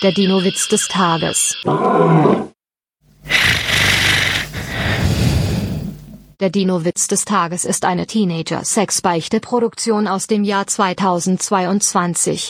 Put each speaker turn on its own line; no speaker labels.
Der Dino-Witz des Tages. Der Dino-Witz des Tages ist eine Teenager-Sex-Beichte-Produktion aus dem Jahr 2022.